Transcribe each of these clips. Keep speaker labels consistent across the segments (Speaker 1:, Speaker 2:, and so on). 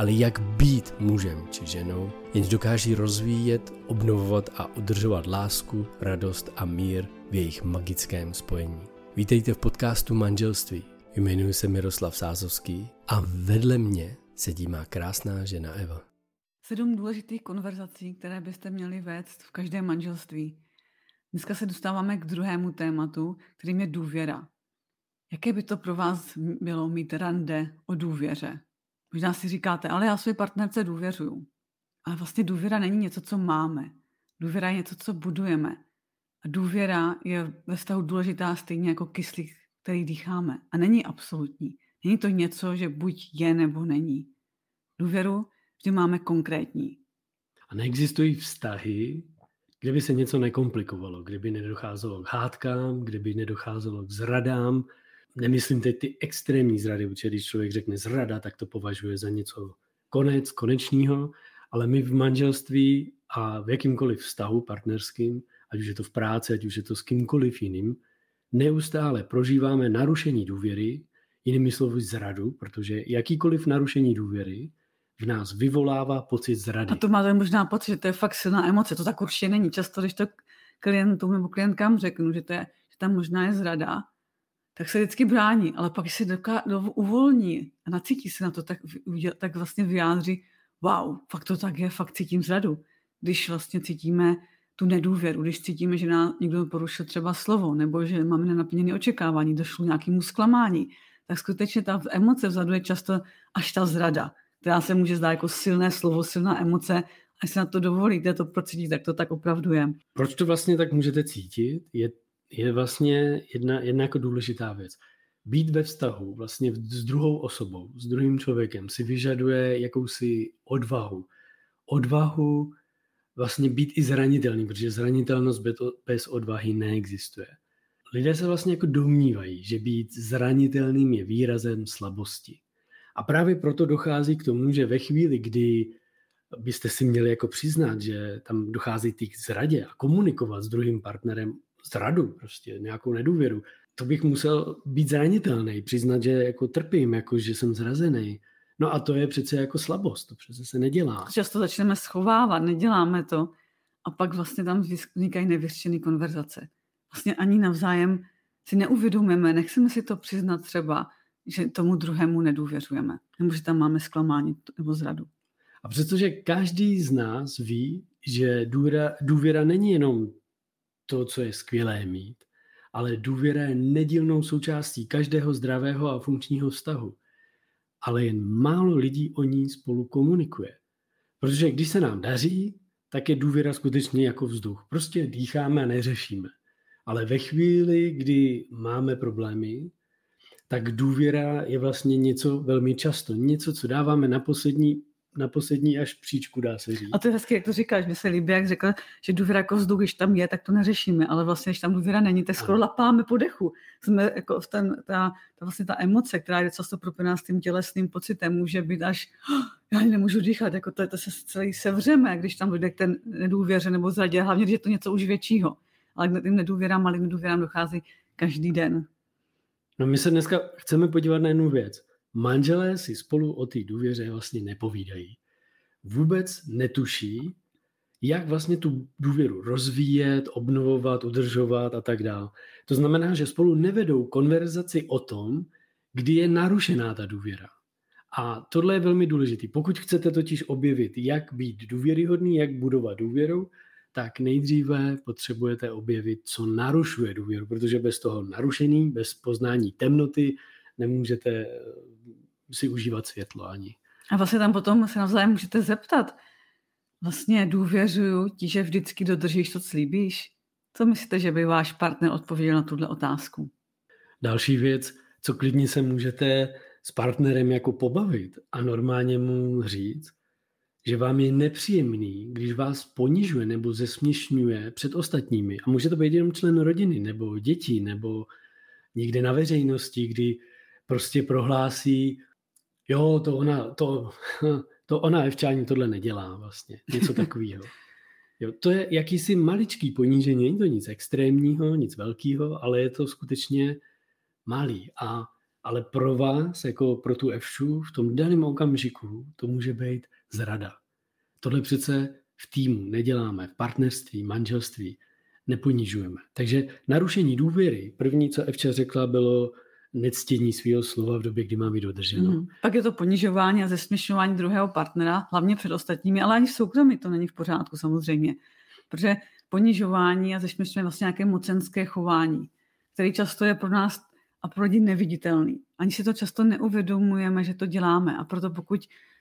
Speaker 1: ale jak být mužem či ženou, jenž dokáží rozvíjet, obnovovat a udržovat lásku, radost a mír v jejich magickém spojení. Vítejte v podcastu Manželství. Jmenuji se Miroslav Sázovský a vedle mě sedí má krásná žena Eva.
Speaker 2: Sedm důležitých konverzací, které byste měli vést v každém manželství. Dneska se dostáváme k druhému tématu, kterým je důvěra. Jaké by to pro vás bylo mít rande o důvěře? Možná si říkáte, ale já své partnerce důvěřuju. Ale vlastně důvěra není něco, co máme. Důvěra je něco, co budujeme. A důvěra je ve vztahu důležitá stejně jako kyslík, který dýcháme. A není absolutní. Není to něco, že buď je nebo není. Důvěru vždy máme konkrétní.
Speaker 1: A neexistují vztahy, kde by se něco nekomplikovalo, kde by nedocházelo k hádkám, kde by nedocházelo k zradám. Nemyslím teď ty extrémní zrady, protože když člověk řekne zrada, tak to považuje za něco konec, konečního, ale my v manželství a v jakýmkoliv vztahu partnerským ať už je to v práci, ať už je to s kýmkoliv jiným, neustále prožíváme narušení důvěry, jinými slovy zradu, protože jakýkoliv narušení důvěry v nás vyvolává pocit zrady.
Speaker 2: A to máte možná pocit, že to je fakt silná emoce. To tak určitě není. Často, když to klientům nebo klientkám řeknu, že, to je, že tam možná je zrada, tak se vždycky brání, ale pak si doká, do, uvolní a nacítí se na to, tak, tak vlastně vyjádří, wow, fakt to tak je, fakt cítím zradu. Když vlastně cítíme tu nedůvěru, když cítíme, že nám někdo porušil třeba slovo, nebo že máme nenaplněné očekávání, došlo nějakému zklamání, tak skutečně ta emoce vzadu je často až ta zrada, která se může zdát jako silné slovo, silná emoce, a jestli na to dovolíte to procítit, tak to tak opravdu je.
Speaker 1: Proč to vlastně tak můžete cítit, je, je vlastně jedna, jedna jako důležitá věc. Být ve vztahu vlastně s druhou osobou, s druhým člověkem si vyžaduje jakousi odvahu. Odvahu vlastně být i zranitelný, protože zranitelnost bez odvahy neexistuje. Lidé se vlastně jako domnívají, že být zranitelným je výrazem slabosti. A právě proto dochází k tomu, že ve chvíli, kdy byste si měli jako přiznat, že tam dochází k zradě a komunikovat s druhým partnerem zradu, prostě nějakou nedůvěru, to bych musel být zranitelný, přiznat, že jako trpím, jako že jsem zrazený, No a to je přece jako slabost, to přece se nedělá.
Speaker 2: Často začneme schovávat, neděláme to a pak vlastně tam vznikají nevyřešené konverzace. Vlastně ani navzájem si neuvědomujeme, nechceme si to přiznat třeba, že tomu druhému nedůvěřujeme, nebo že tam máme zklamání nebo zradu.
Speaker 1: A přestože každý z nás ví, že důvěra, důvěra není jenom to, co je skvělé mít, ale důvěra je nedílnou součástí každého zdravého a funkčního vztahu ale jen málo lidí o ní spolu komunikuje. Protože když se nám daří, tak je důvěra skutečně jako vzduch. Prostě dýcháme a neřešíme. Ale ve chvíli, kdy máme problémy, tak důvěra je vlastně něco velmi často. Něco, co dáváme na poslední na poslední až příčku, dá se říct.
Speaker 2: A to je hezky, jak to říkáš. Mně se líbí, jak řekl, že důvěra jako vzduch, když tam je, tak to neřešíme, ale vlastně, když tam důvěra není, tak skoro lapáme po dechu. Jsme jako v ten, ta, ta, vlastně ta emoce, která je často propojená s tím tělesným pocitem, může být až, oh, já nemůžu dýchat, jako to, to se celý sevřeme, když tam dojde k ten nedůvěře nebo zradě, hlavně, když je to něco už většího. Ale k tím nedůvěrám, malým nedůvěrám dochází každý den.
Speaker 1: No my se dneska chceme podívat na jednu věc manželé si spolu o té důvěře vlastně nepovídají. Vůbec netuší, jak vlastně tu důvěru rozvíjet, obnovovat, udržovat a tak dále. To znamená, že spolu nevedou konverzaci o tom, kdy je narušená ta důvěra. A tohle je velmi důležité. Pokud chcete totiž objevit, jak být důvěryhodný, jak budovat důvěru, tak nejdříve potřebujete objevit, co narušuje důvěru, protože bez toho narušení, bez poznání temnoty, nemůžete eh, si užívat světlo ani.
Speaker 2: A vlastně tam potom se navzájem můžete zeptat, vlastně důvěřuju ti, že vždycky dodržíš to, co slíbíš? Co myslíte, že by váš partner odpověděl na tuhle otázku?
Speaker 1: Další věc, co klidně se můžete s partnerem jako pobavit a normálně mu říct, že vám je nepříjemný, když vás ponižuje nebo zesměšňuje před ostatními. A může to být jenom člen rodiny, nebo děti, nebo někde na veřejnosti, kdy prostě prohlásí, jo, to ona, to, to ona Evčání tohle nedělá vlastně, něco takového. Jo, to je jakýsi maličký ponížení, není to nic extrémního, nic velkého, ale je to skutečně malý. A, ale pro vás, jako pro tu Evšu, v tom daném okamžiku, to může být zrada. Tohle přece v týmu neděláme, v partnerství, manželství neponižujeme. Takže narušení důvěry, první, co Evča řekla, bylo nectění svého slova v době, kdy má být dodrženo. Mm.
Speaker 2: Pak je to ponižování a zesměšňování druhého partnera, hlavně před ostatními, ale ani v soukromí to není v pořádku samozřejmě. Protože ponižování a zesměšňování vlastně nějaké mocenské chování, který často je pro nás a pro lidi neviditelný. Ani si to často neuvědomujeme, že to děláme. A proto pokud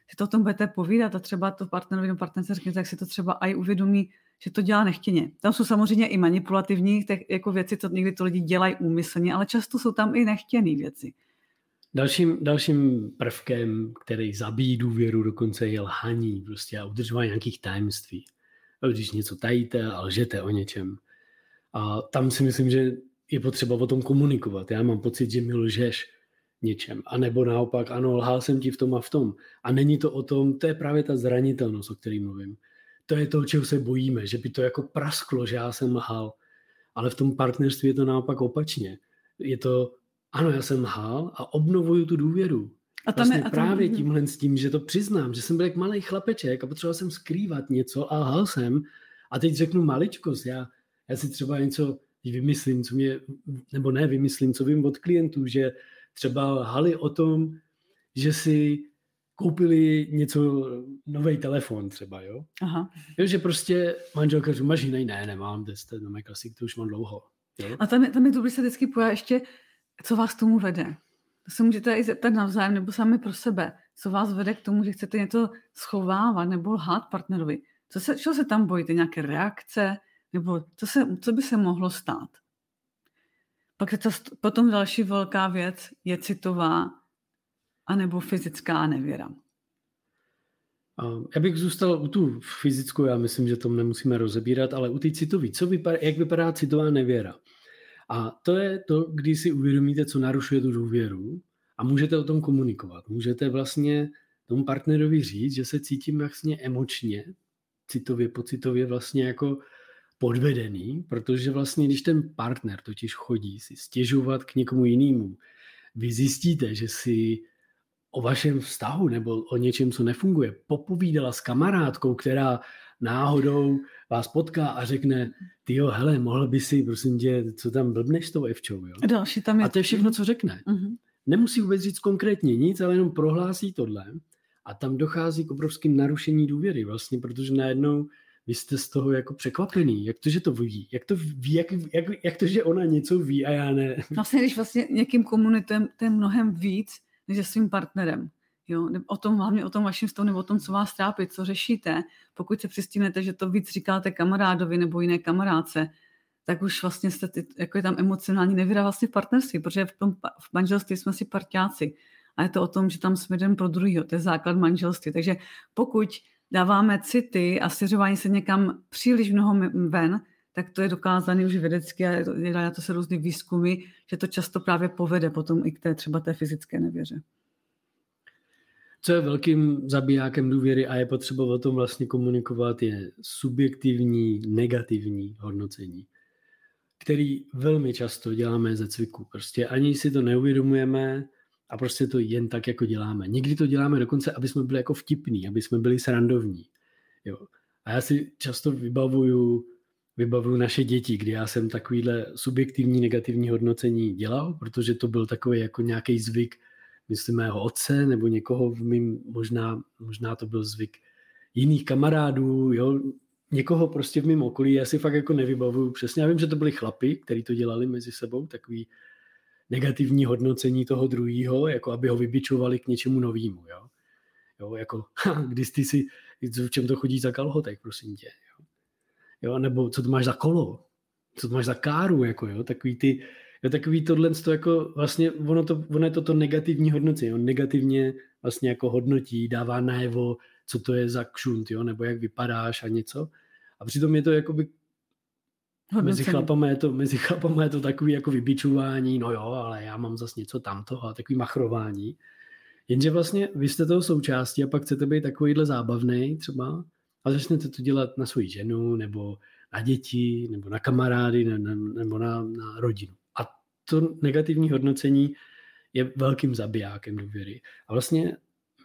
Speaker 2: si to o tom budete povídat a třeba to partnerovi nebo partnerce řekne, tak si to třeba i uvědomí, že to dělá nechtěně. Tam jsou samozřejmě i manipulativní tak jako věci, co někdy to lidi dělají úmyslně, ale často jsou tam i nechtěné věci.
Speaker 1: Dalším, dalším prvkem, který zabíjí důvěru, dokonce je lhaní prostě a udržování nějakých tajemství. Když něco tajíte a lžete o něčem. A tam si myslím, že je potřeba o tom komunikovat. Já mám pocit, že mi lžeš něčem. A nebo naopak, ano, lhal jsem ti v tom a v tom. A není to o tom, to je právě ta zranitelnost, o které mluvím. To je to, čeho se bojíme, že by to jako prasklo, že já jsem lhal. Ale v tom partnerství je to naopak opačně. Je to, ano, já jsem lhal a obnovuju tu důvěru. A tam vlastně je, a tam... právě tímhle s tím, že to přiznám, že jsem byl jak malý chlapeček a potřeboval jsem skrývat něco a lhal jsem. A teď řeknu maličkost, já, já si třeba něco vymyslím, co mě, nebo ne vymyslím, co vím od klientů, že třeba lhali o tom, že si koupili něco, nový telefon třeba, jo? Aha. Jo, že prostě manželka říká, máš jiný? Ne, nemám, to je no, klasik, to už mám dlouho. Jo?
Speaker 2: A tam, tam je to se vždycky pojá ještě, co vás tomu vede. To se můžete i zeptat navzájem, nebo sami pro sebe. Co vás vede k tomu, že chcete něco schovávat nebo lhát partnerovi. Co se, čeho se tam bojíte? Nějaké reakce? Nebo co, se, co by se mohlo stát? Pak je to potom další velká věc je citová anebo fyzická nevěra.
Speaker 1: Já bych zůstal u tu fyzickou, já myslím, že to nemusíme rozebírat, ale u té citové. Co vypadá, jak vypadá citová nevěra? A to je to, když si uvědomíte, co narušuje tu důvěru a můžete o tom komunikovat. Můžete vlastně tomu partnerovi říct, že se cítím vlastně emočně, citově, pocitově vlastně jako podvedený, protože vlastně, když ten partner totiž chodí si stěžovat k někomu jinému, vy zjistíte, že si o vašem vztahu nebo o něčem, co nefunguje, popovídala s kamarádkou, která náhodou vás potká a řekne, ty jo, hele, mohl by si, prosím tě, co tam blbneš s tou Evčou, jo?
Speaker 2: Další tam je...
Speaker 1: A to je všechno, co řekne. Uh-huh. Nemusí vůbec říct konkrétně nic, ale jenom prohlásí tohle a tam dochází k obrovským narušení důvěry vlastně, protože najednou vy jste z toho jako překvapený. Jak to, že to ví? Jak to ví, jak, jak, jak to, že ona něco ví a já ne?
Speaker 2: Vlastně, když vlastně někým komunitujeme, to je mnohem víc, než se svým partnerem. Jo? O tom, hlavně o tom vaším stavu nebo o tom, co vás trápí, co řešíte. Pokud se přistínete, že to víc říkáte kamarádovi nebo jiné kamarádce, tak už vlastně jste, jako je tam emocionální nevěra vlastně v partnerství, protože v, tom, v manželství jsme si parťáci. A je to o tom, že tam jsme jeden pro druhýho, to je základ manželství. Takže pokud dáváme city a svěřování se někam příliš mnoho ven, tak to je dokázané už vědecky a dělá to se různý výzkumy, že to často právě povede potom i k té třeba té fyzické nevěře.
Speaker 1: Co je velkým zabijákem důvěry a je potřeba o tom vlastně komunikovat, je subjektivní, negativní hodnocení, který velmi často děláme ze cviku. Prostě ani si to neuvědomujeme, a prostě to jen tak jako děláme. Někdy to děláme dokonce, aby jsme byli jako vtipní, aby jsme byli srandovní. Jo. A já si často vybavuju, vybavuju naše děti, kdy já jsem takovýhle subjektivní negativní hodnocení dělal, protože to byl takový jako nějaký zvyk, myslím, mého otce nebo někoho v mým, možná, možná to byl zvyk jiných kamarádů, jo, někoho prostě v mém okolí, já si fakt jako nevybavuju přesně. Já vím, že to byli chlapi, kteří to dělali mezi sebou, takový negativní hodnocení toho druhého, jako aby ho vybičovali k něčemu novému. Jo? Jo, jako, když ty si, v čem to chodí za kalhotek, prosím tě. Jo? nebo co to máš za kolo, co to máš za káru, jako, jo? takový ty, jo, takový tohle, to jako vlastně, ono, to, ono je to to negativní hodnocení, on negativně vlastně jako hodnotí, dává najevo, co to je za kšunt, jo? nebo jak vypadáš a něco. A přitom je to jakoby Mezi chlapama, je to, mezi chlapama je to takový jako vybičování, no jo, ale já mám zase něco tamto a takový machrování. Jenže vlastně vy jste toho součástí a pak chcete být takovýhle zábavný třeba a začnete to dělat na svoji ženu nebo na děti nebo na kamarády nebo na, na rodinu. A to negativní hodnocení je velkým zabijákem důvěry. A vlastně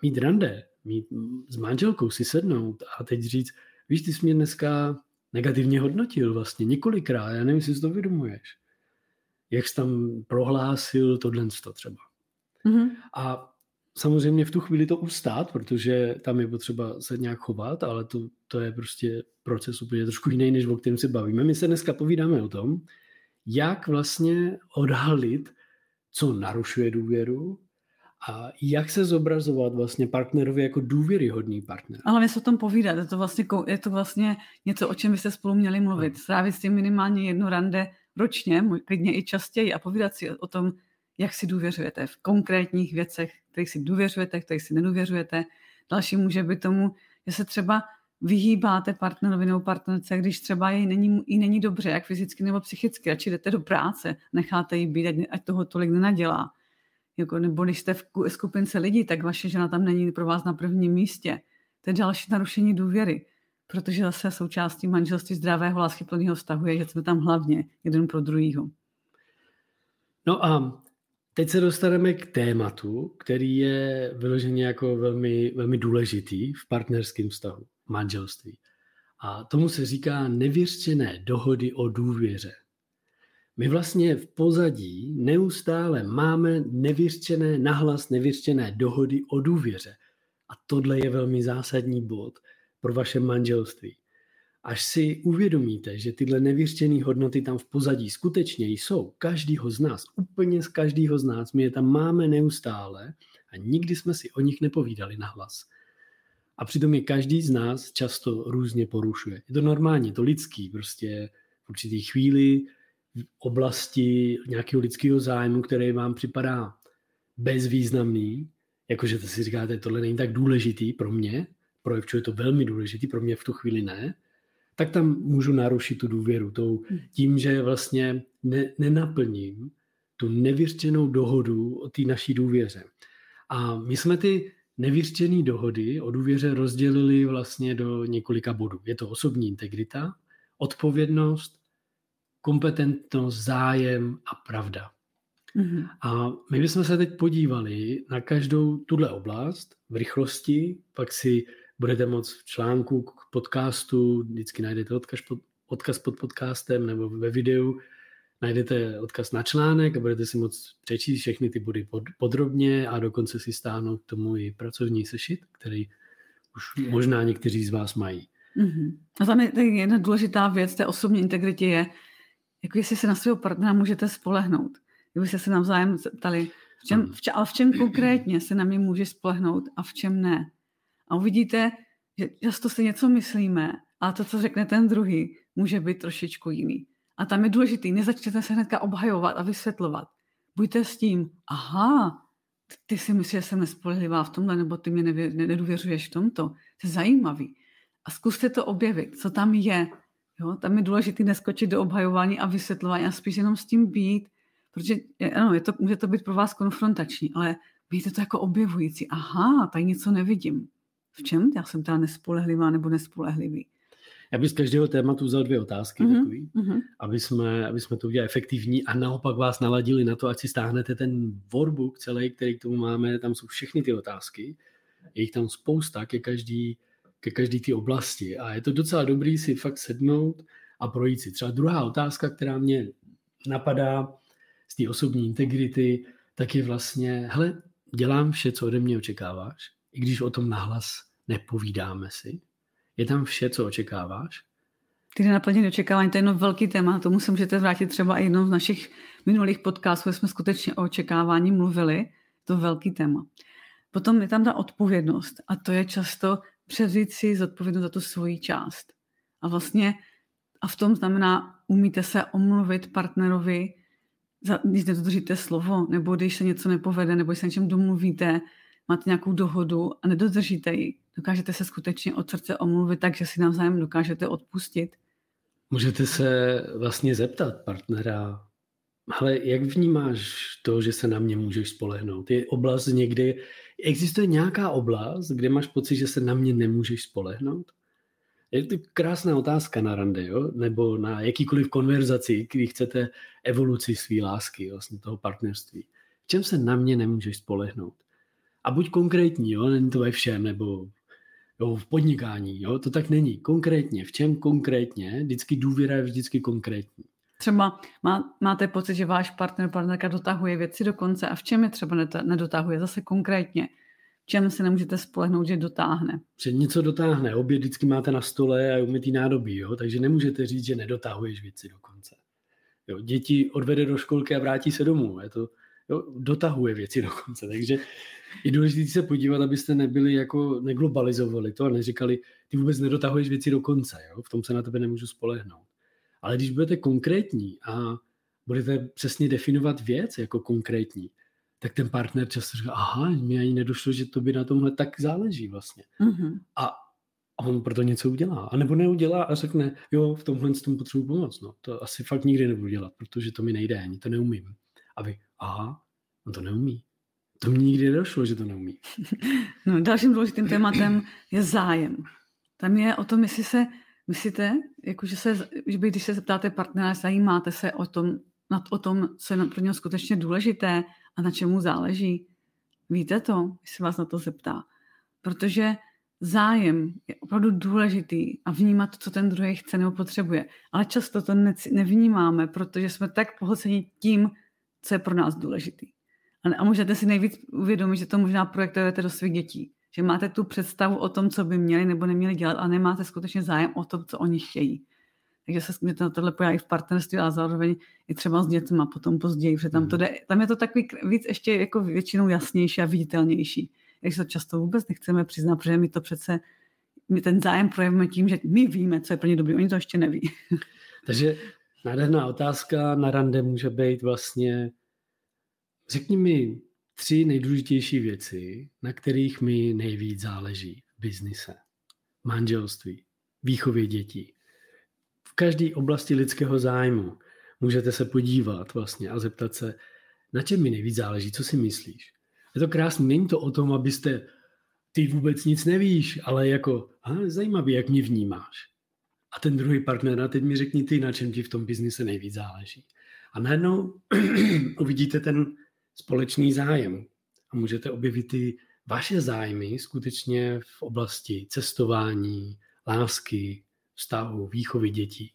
Speaker 1: mít rande, mít s manželkou si sednout a teď říct, víš, ty jsi mě dneska negativně hodnotil vlastně několikrát, já nevím, jestli si to uvědomuješ. Jak jsi tam prohlásil tohle třeba. Mm-hmm. A samozřejmě v tu chvíli to ustát, protože tam je potřeba se nějak chovat, ale to, to je prostě proces úplně trošku jiný, než o kterém se bavíme. My se dneska povídáme o tom, jak vlastně odhalit, co narušuje důvěru a jak se zobrazovat vlastně partnerovi jako důvěryhodný partner.
Speaker 2: Ale my se o tom povídat, je to vlastně, je to vlastně něco, o čem byste spolu měli mluvit. Strávit s tím minimálně jedno rande ročně, klidně i častěji a povídat si o tom, jak si důvěřujete v konkrétních věcech, kterých si důvěřujete, kterých si nedůvěřujete. Další může být tomu, že se třeba vyhýbáte partnerovi nebo partnerce, když třeba jej není, jí není dobře, jak fyzicky nebo psychicky, radši jdete do práce, necháte ji být, ať toho tolik nenadělá. Jako, nebo když jste v skupince lidí, tak vaše žena tam není pro vás na prvním místě. To je další narušení důvěry, protože zase součástí manželství zdravého láskyplného vztahu je, že jsme tam hlavně jeden pro druhýho.
Speaker 1: No a Teď se dostaneme k tématu, který je vyloženě jako velmi, velmi důležitý v partnerském vztahu, manželství. A tomu se říká nevěřčené dohody o důvěře. My vlastně v pozadí neustále máme nevěřčené, nahlas nevěřčené dohody o důvěře. A tohle je velmi zásadní bod pro vaše manželství. Až si uvědomíte, že tyhle nevyřčené hodnoty tam v pozadí skutečně jsou, každýho z nás, úplně z každýho z nás, my je tam máme neustále a nikdy jsme si o nich nepovídali nahlas. A přitom je každý z nás často různě porušuje. Je to normální, je to lidský, prostě v určitý chvíli v oblasti nějakého lidského zájmu, který vám připadá bezvýznamný, jakože to si říkáte, tohle není tak důležitý pro mě, pro je to velmi důležitý, pro mě v tu chvíli ne, tak tam můžu narušit tu důvěru tou, hmm. tím, že vlastně ne, nenaplním tu nevyřčenou dohodu o té naší důvěře. A my jsme ty nevyřčené dohody o důvěře rozdělili vlastně do několika bodů. Je to osobní integrita, odpovědnost, kompetentnost, zájem a pravda. Mm-hmm. A my bychom se teď podívali na každou tuhle oblast v rychlosti, pak si budete moct v článku k podcastu, vždycky najdete odkaz pod, odkaz pod podcastem nebo ve videu, najdete odkaz na článek a budete si moct přečíst všechny ty body pod, podrobně a dokonce si stáhnout k tomu i pracovní sešit, který už možná někteří z vás mají.
Speaker 2: Mm-hmm. A tam je jedna důležitá věc té osobní integritě je, jako jestli se na svého partnera můžete spolehnout. Kdybyste se navzájem ptali, v čem, v čem, ale v čem konkrétně se na mě může spolehnout a v čem ne. Uvidíte, že často si něco myslíme, a to, co řekne ten druhý, může být trošičku jiný. A tam je důležitý, nezačněte se hnedka obhajovat a vysvětlovat. Buďte s tím, aha, ty si myslíš, že jsem nespolehlivá v tomhle, nebo ty mě nedůvěřuješ v tomto. To je zajímavý. A zkuste to objevit, co tam je. Jo? Tam je důležité neskočit do obhajování a vysvětlování a spíš jenom s tím být, protože ano, je to, může to být pro vás konfrontační, ale být to jako objevující. Aha, tady něco nevidím v čem já jsem teda nespolehlivá nebo nespolehlivý.
Speaker 1: Já bych z každého tématu vzal dvě otázky, mm-hmm. takový, mm-hmm. Aby, jsme, aby jsme to udělali efektivní a naopak vás naladili na to, ať si stáhnete ten workbook celý, který k tomu máme, tam jsou všechny ty otázky, je jich tam spousta ke každý, ke každý ty oblasti a je to docela dobrý si fakt sednout a projít si. Třeba druhá otázka, která mě napadá z té osobní integrity, tak je vlastně, hele, dělám vše, co ode mě očekáváš, i když o tom nahlas nepovídáme si? Je tam vše, co očekáváš?
Speaker 2: Ty naplnění očekávání, to je jedno velký téma, tomu se můžete vrátit třeba i jednou z našich minulých podcastů, jsme skutečně o očekávání mluvili, to velký téma. Potom je tam ta odpovědnost a to je často převzít si zodpovědnost za tu svoji část. A vlastně a v tom znamená, umíte se omluvit partnerovi, za, když nedodržíte slovo, nebo když se něco nepovede, nebo když se něčem domluvíte, máte nějakou dohodu a nedodržíte ji. Dokážete se skutečně od srdce omluvit tak, že si navzájem dokážete odpustit.
Speaker 1: Můžete se vlastně zeptat partnera, ale jak vnímáš to, že se na mě můžeš spolehnout? Je oblast někdy, existuje nějaká oblast, kde máš pocit, že se na mě nemůžeš spolehnout? Je to krásná otázka na rande, jo? nebo na jakýkoliv konverzaci, kdy chcete evoluci své lásky, vlastně toho partnerství. V čem se na mě nemůžeš spolehnout? A buď konkrétní, jo? není to ve všem, nebo jo, v podnikání, jo? to tak není. Konkrétně, v čem konkrétně, vždycky důvěra je vždycky konkrétní.
Speaker 2: Třeba má, máte pocit, že váš partner, partnerka dotahuje věci do konce a v čem je třeba nedotahuje, zase konkrétně čem se nemůžete spolehnout, že dotáhne.
Speaker 1: Že něco dotáhne, obě vždycky máte na stole a umytý nádobí, jo? takže nemůžete říct, že nedotahuješ věci do konce. Jo? Děti odvede do školky a vrátí se domů. Je to, jo? dotahuje věci do konce, takže je důležité se podívat, abyste nebyli jako neglobalizovali to a neříkali, ty vůbec nedotahuješ věci do konce, jo? v tom se na tebe nemůžu spolehnout. Ale když budete konkrétní a budete přesně definovat věc jako konkrétní, tak ten partner často říká, aha, mi ani nedošlo, že to by na tomhle tak záleží vlastně. Mm-hmm. A on proto něco udělá. A nebo neudělá a řekne, jo, v tomhle s tom potřebuji pomoct. No, to asi fakt nikdy nebudu dělat, protože to mi nejde, ani to neumím. A vy, aha, on to neumí. To mi nikdy nedošlo, že to neumí.
Speaker 2: No, dalším důležitým tématem je zájem. Tam je o tom, jestli se myslíte, jako že se, že by, když se zeptáte partnera, zajímáte se o tom, nad, o tom, co je pro něho skutečně důležité a na čemu záleží. Víte to, když se vás na to zeptá. Protože zájem je opravdu důležitý a vnímat to, co ten druhý chce nebo potřebuje. Ale často to nevnímáme, protože jsme tak pohlceni tím, co je pro nás důležitý. A můžete si nejvíc uvědomit, že to možná projektujete do svých dětí. Že máte tu představu o tom, co by měli nebo neměli dělat a nemáte skutečně zájem o tom, co oni chtějí. Takže se mě to, tohle pojaví v partnerství a zároveň i třeba s dětmi potom později, protože tam, to hmm. jde, tam je to takový víc ještě jako většinou jasnější a viditelnější. Takže to často vůbec nechceme přiznat, protože my to přece, my ten zájem projevíme tím, že my víme, co je pro ně dobrý, oni to ještě neví.
Speaker 1: Takže nádherná otázka na rande může být vlastně, řekni mi tři nejdůležitější věci, na kterých mi nejvíc záleží v biznise, manželství, výchově dětí každé oblasti lidského zájmu můžete se podívat vlastně a zeptat se, na čem mi nejvíc záleží, co si myslíš. Je to krásné, není to o tom, abyste ty vůbec nic nevíš, ale jako, aha, zajímavý, jak mě vnímáš. A ten druhý partner, a teď mi řekni ty, na čem ti v tom biznise nejvíc záleží. A najednou uvidíte ten společný zájem a můžete objevit ty vaše zájmy skutečně v oblasti cestování, lásky, vztahu, výchovy dětí.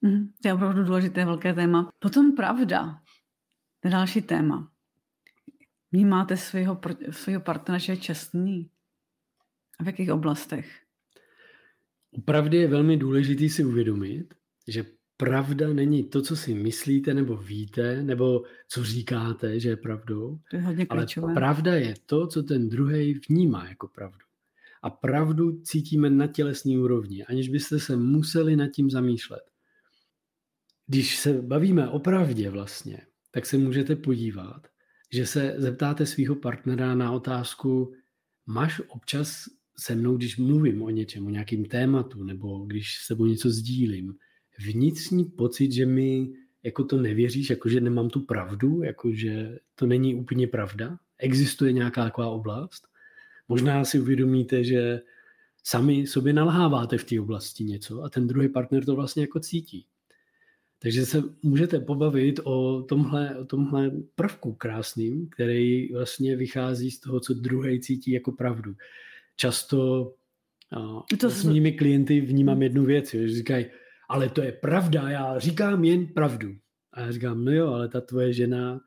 Speaker 2: Mm, to je opravdu důležité velké téma. Potom pravda. To je další téma. Vnímáte svého, svého partnera, že je čestný? A v jakých oblastech?
Speaker 1: U pravdy je velmi důležité si uvědomit, že pravda není to, co si myslíte nebo víte, nebo co říkáte, že je pravdou.
Speaker 2: To je hodně
Speaker 1: ale pravda je to, co ten druhý vnímá jako pravdu a pravdu cítíme na tělesní úrovni, aniž byste se museli nad tím zamýšlet. Když se bavíme o pravdě vlastně, tak se můžete podívat, že se zeptáte svého partnera na otázku, máš občas se mnou, když mluvím o něčem, o nějakém tématu, nebo když s sebou něco sdílím, vnitřní pocit, že mi jako to nevěříš, jako že nemám tu pravdu, jako že to není úplně pravda? Existuje nějaká taková oblast? Možná si uvědomíte, že sami sobě nalháváte v té oblasti něco a ten druhý partner to vlastně jako cítí. Takže se můžete pobavit o tomhle, o tomhle prvku krásným, který vlastně vychází z toho, co druhý cítí jako pravdu. Často to s mými klienty vnímám jednu věc, že říkají, ale to je pravda, já říkám jen pravdu. A já říkám, no jo, ale ta tvoje žena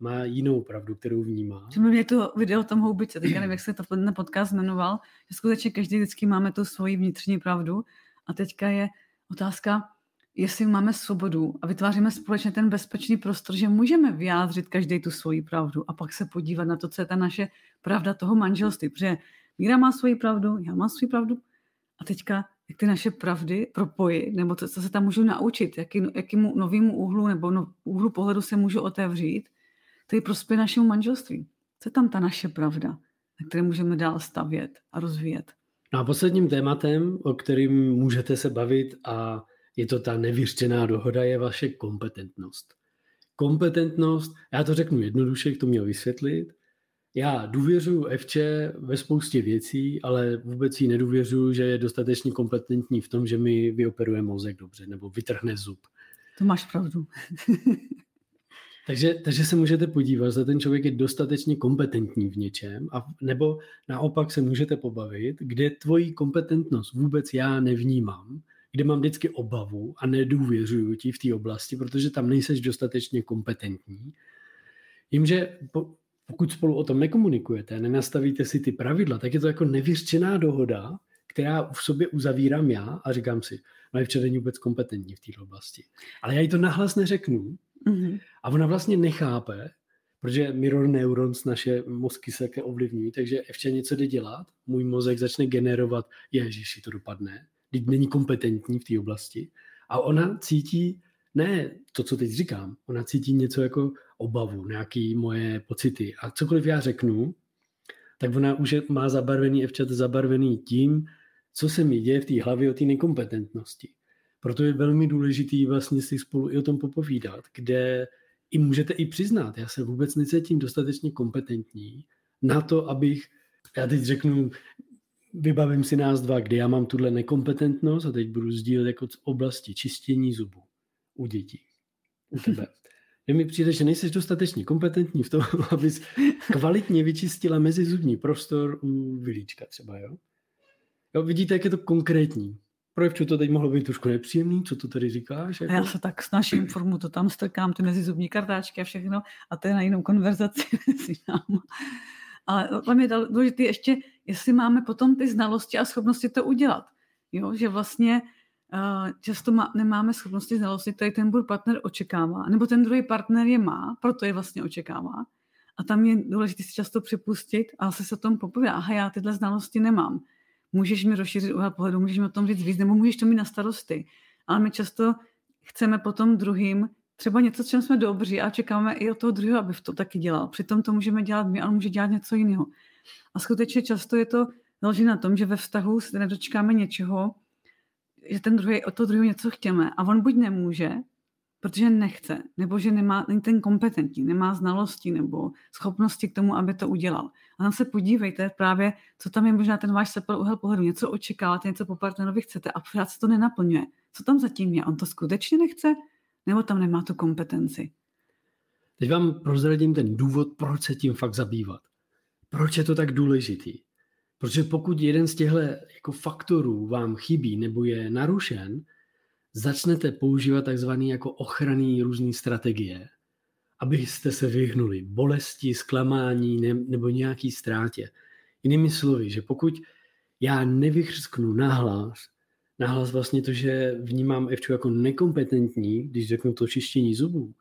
Speaker 1: má jinou pravdu, kterou vnímá.
Speaker 2: Že mě to video o tom houbice, teďka nevím, jak se to na podcast jmenoval, že skutečně každý vždycky máme tu svoji vnitřní pravdu a teďka je Otázka, jestli máme svobodu a vytváříme společně ten bezpečný prostor, že můžeme vyjádřit každý tu svoji pravdu a pak se podívat na to, co je ta naše pravda toho manželství. Protože Míra má svoji pravdu, já mám svoji pravdu a teďka jak ty naše pravdy propojit, nebo to, co se tam můžu naučit, jaký, jakýmu novému úhlu nebo no, úhlu pohledu se můžu otevřít, to je prospěch našemu manželství. Co je tam ta naše pravda, na které můžeme dál stavět a rozvíjet?
Speaker 1: No a posledním tématem, o kterým můžete se bavit a je to ta nevyřčená dohoda, je vaše kompetentnost. Kompetentnost, já to řeknu jednoduše, k to měl vysvětlit. Já důvěřuji Evče ve spoustě věcí, ale vůbec jí nedůvěřuji, že je dostatečně kompetentní v tom, že mi vyoperuje mozek dobře nebo vytrhne zub.
Speaker 2: To máš pravdu.
Speaker 1: takže, takže se můžete podívat, zda ten člověk je dostatečně kompetentní v něčem, a, nebo naopak se můžete pobavit, kde tvoji kompetentnost vůbec já nevnímám, kde mám vždycky obavu a nedůvěřuju ti v té oblasti, protože tam nejseš dostatečně kompetentní. Jím, že po, pokud spolu o tom nekomunikujete, nenastavíte si ty pravidla, tak je to jako nevyřčená dohoda, která v sobě uzavírám já a říkám si, no je není vůbec kompetentní v této oblasti. Ale já jí to nahlas neřeknu mm-hmm. a ona vlastně nechápe, protože mirror neurons naše mozky se také ovlivňují, takže ještě něco jde dělat, můj mozek začne generovat, ježiši, to dopadne, teď není kompetentní v té oblasti a ona cítí ne to, co teď říkám, ona cítí něco jako obavu, nějaké moje pocity a cokoliv já řeknu, tak ona už má zabarvený Fčat zabarvený tím, co se mi děje v té hlavě o té nekompetentnosti. Proto je velmi důležitý vlastně si spolu i o tom popovídat, kde i můžete i přiznat, já se vůbec necítím dostatečně kompetentní na to, abych, já teď řeknu, vybavím si nás dva, kde já mám tuhle nekompetentnost a teď budu sdílet jako z oblasti čištění zubů u dětí, u tebe. Že mi přijde, že nejsi dostatečně kompetentní v tom, abys kvalitně vyčistila mezizubní prostor u vilíčka třeba, jo? jo vidíte, jak je to konkrétní. Pro Evču to teď mohlo být trošku nepříjemný, co to tady říkáš?
Speaker 2: Jako? Já se tak snažím formu, to tam strkám, ty mezizubní kartáčky a všechno a to je na jinou konverzaci mezi náma. Ale tam je důležité ještě, jestli máme potom ty znalosti a schopnosti to udělat. Jo? Že vlastně často má, nemáme schopnosti znalosti, které ten můj partner očekává, nebo ten druhý partner je má, proto je vlastně očekává. A tam je důležité si často připustit a se o tom popovědět, aha, já tyhle znalosti nemám. Můžeš mi rozšířit úhel pohledu, můžeš mi o tom říct víc, nebo můžeš to mít na starosti. Ale my často chceme potom druhým třeba něco, čem jsme dobří a čekáme i od toho druhého, aby to taky dělal. Přitom to můžeme dělat my, ale může dělat něco jiného. A skutečně často je to založené na tom, že ve vztahu se nedočkáme něčeho, že ten druhý, od toho druhého něco chtěme a on buď nemůže, protože nechce, nebo že nemá, není ten kompetentní, nemá znalosti nebo schopnosti k tomu, aby to udělal. A tam se podívejte právě, co tam je možná ten váš sepel úhel pohledu. Něco očekáváte, něco po partnerovi chcete a pořád se to nenaplňuje. Co tam zatím je? On to skutečně nechce? Nebo tam nemá tu kompetenci?
Speaker 1: Teď vám prozradím ten důvod, proč se tím fakt zabývat. Proč je to tak důležitý? Protože pokud jeden z těchto jako faktorů vám chybí nebo je narušen, začnete používat takzvané jako ochranný různé strategie, abyste se vyhnuli bolesti, zklamání ne, nebo nějaký ztrátě. Jinými slovy, že pokud já nevychřsknu nahlas, nahlas vlastně to, že vnímám Evču jako nekompetentní, když řeknu to čištění zubů,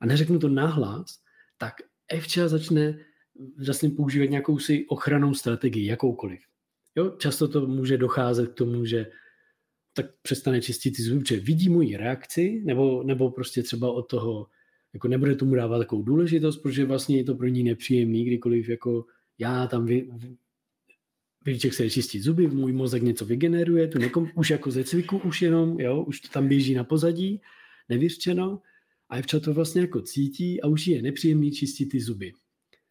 Speaker 1: a neřeknu to nahlas, tak Evča začne vlastně používat nějakou si ochranou strategii, jakoukoliv. Jo, často to může docházet k tomu, že tak přestane čistit ty zuby, že vidí moji reakci, nebo, nebo prostě třeba od toho, jako nebude tomu dávat takovou důležitost, protože vlastně je to pro ní nepříjemný, kdykoliv jako já tam vy, Vilíček se čistit zuby, můj mozek něco vygeneruje, tu nekom, už jako ze cviku už jenom, jo, už to tam běží na pozadí, nevyřčeno, a Evča to vlastně jako cítí a už je nepříjemný čistit ty zuby.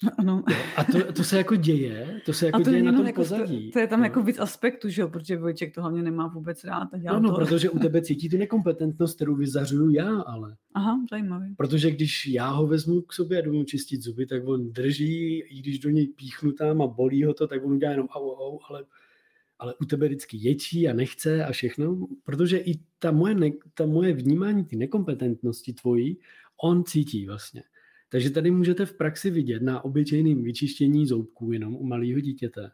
Speaker 1: Ano. A to, to se jako děje, to se jako to děje na tom
Speaker 2: jako
Speaker 1: pozadí.
Speaker 2: To, to je tam no. jako víc aspektů, že jo, protože Vojček to hlavně nemá vůbec rád. A
Speaker 1: no, no, to. protože u tebe cítí tu nekompetentnost, kterou vyzařuju já, ale.
Speaker 2: Aha, zajímavý.
Speaker 1: Protože když já ho vezmu k sobě a jdu mu čistit zuby, tak on drží, i když do něj píchnu tam a bolí ho to, tak on udělá jenom au, au, ale, ale u tebe vždycky ječí a nechce a všechno, protože i ta moje, ne, ta moje vnímání ty nekompetentnosti tvojí, on cítí vlastně. Takže tady můžete v praxi vidět na obyčejném vyčištění zoubků jenom u malého dítěte,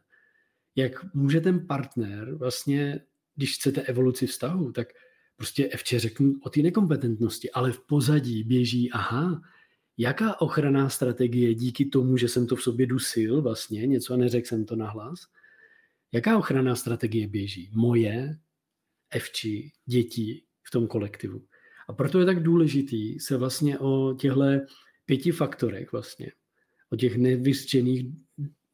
Speaker 1: jak může ten partner vlastně, když chcete evoluci vztahu, tak prostě Evče řeknu o té nekompetentnosti, ale v pozadí běží, aha, jaká ochranná strategie díky tomu, že jsem to v sobě dusil vlastně, něco a neřekl jsem to nahlas, jaká ochranná strategie běží? Moje, Evči, dětí v tom kolektivu. A proto je tak důležitý se vlastně o těchto pěti faktorech vlastně, o těch nevyřčených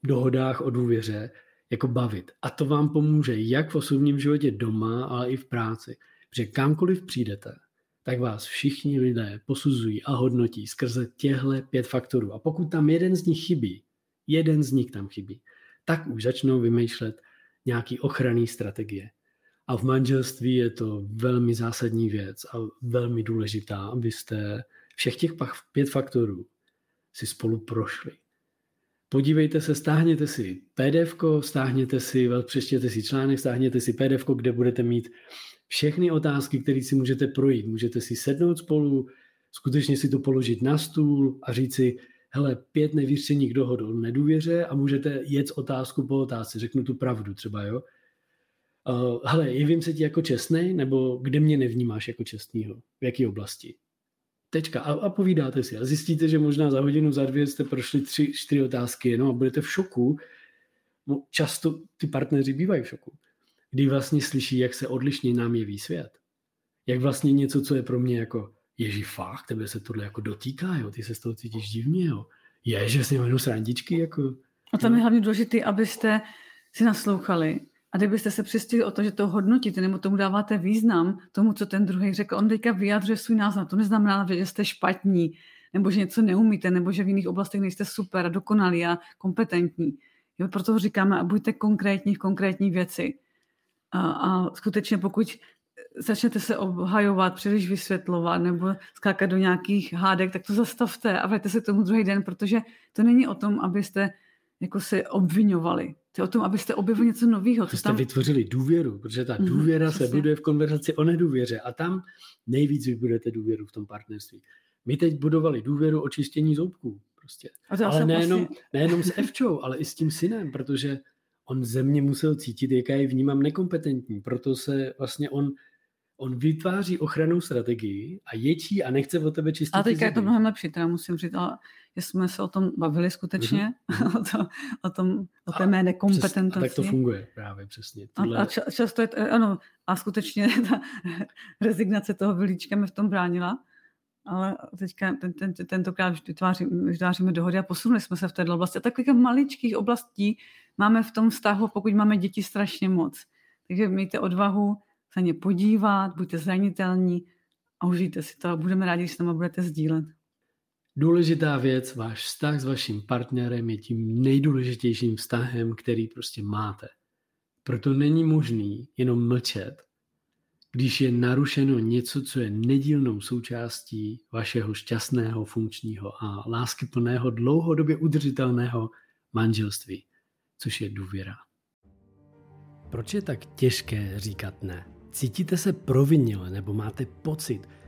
Speaker 1: dohodách o důvěře jako bavit. A to vám pomůže jak v osobním životě doma, ale i v práci. Protože kamkoliv přijdete, tak vás všichni lidé posuzují a hodnotí skrze těchto pět faktorů. A pokud tam jeden z nich chybí, jeden z nich tam chybí, tak už začnou vymýšlet nějaký ochranný strategie. A v manželství je to velmi zásadní věc a velmi důležitá, abyste všech těch pět faktorů si spolu prošli. Podívejte se, stáhněte si PDF, stáhněte si, přečtěte si článek, stáhněte si PDF, kde budete mít všechny otázky, které si můžete projít. Můžete si sednout spolu, skutečně si to položit na stůl a říct si, hele, pět nevyřčených dohod o nedůvěře a můžete jet otázku po otázce, řeknu tu pravdu třeba, jo. Uh, hele, jevím se ti jako čestný, nebo kde mě nevnímáš jako čestnýho? V jaké oblasti? Tečka. A, a povídáte si. A zjistíte, že možná za hodinu, za dvě jste prošli tři, čtyři otázky jenom a budete v šoku. No, často ty partneři bývají v šoku kdy vlastně slyší, jak se odlišně nám jeví svět. Jak vlastně něco, co je pro mě jako, ježi fakt, tebe se tohle jako dotýká, jo, ty se z toho cítíš divně, jo. Je, že si jenom srandičky, jako.
Speaker 2: A tam je hlavně důležité, abyste si naslouchali a kdybyste se přistili o to, že to hodnotíte nebo tomu dáváte význam, tomu, co ten druhý řekl, on teďka vyjadřuje svůj názor. To neznamená, že jste špatní, nebo že něco neumíte, nebo že v jiných oblastech nejste super a dokonalí a kompetentní. Jo, proto říkáme, a buďte konkrétní v konkrétní věci. A, a skutečně pokud začnete se obhajovat, příliš vysvětlovat nebo skákat do nějakých hádek, tak to zastavte a vraťte se k tomu druhý den, protože to není o tom, abyste jako se obvinovali. To je o tom, abyste objevili něco nového.
Speaker 1: Abyste tam... vytvořili důvěru, protože ta mhm, důvěra mm, se buduje v konverzaci o nedůvěře a tam nejvíc vybudete důvěru v tom partnerství. My teď budovali důvěru o čištění zoubků. Prostě. Ale nejenom, vlastně... nejenom s Evčou, ale i s tím synem, protože on ze mě musel cítit, jaká je vnímám nekompetentní. Proto se vlastně on, on vytváří ochranou strategii a ječí a nechce o tebe čistit.
Speaker 2: A teďka je to mnohem lepší, teda musím říct, ale jsme se o tom bavili skutečně, mm-hmm. o, to, o, tom, o té mé nekompetentnosti.
Speaker 1: tak to funguje právě přesně.
Speaker 2: Tohle... A, a často je, ano, a skutečně ta rezignace toho vylíčka mi v tom bránila, ale teďka ten, ten, tentokrát vytváříme, vytváříme dohody a posunuli jsme se v této oblasti. A takových maličkých oblastí máme v tom vztahu, pokud máme děti strašně moc. Takže mějte odvahu se ně podívat, buďte zranitelní a užijte si to a budeme rádi, když s náma budete sdílet.
Speaker 1: Důležitá věc, váš vztah s vaším partnerem je tím nejdůležitějším vztahem, který prostě máte. Proto není možný jenom mlčet když je narušeno něco, co je nedílnou součástí vašeho šťastného, funkčního a láskyplného, dlouhodobě udržitelného manželství, což je důvěra. Proč je tak těžké říkat ne? Cítíte se provinile nebo máte pocit,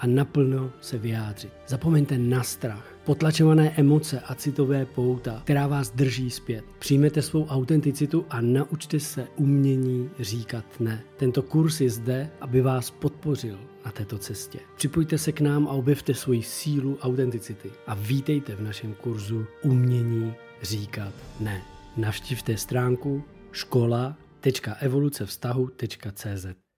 Speaker 1: a naplno se vyjádřit. Zapomeňte na strach, potlačované emoce a citové pouta, která vás drží zpět. Přijmete svou autenticitu a naučte se umění říkat ne. Tento kurz je zde, aby vás podpořil na této cestě. Připojte se k nám a objevte svoji sílu autenticity a vítejte v našem kurzu Umění říkat ne. Navštivte stránku škola.evolucevztahu.cz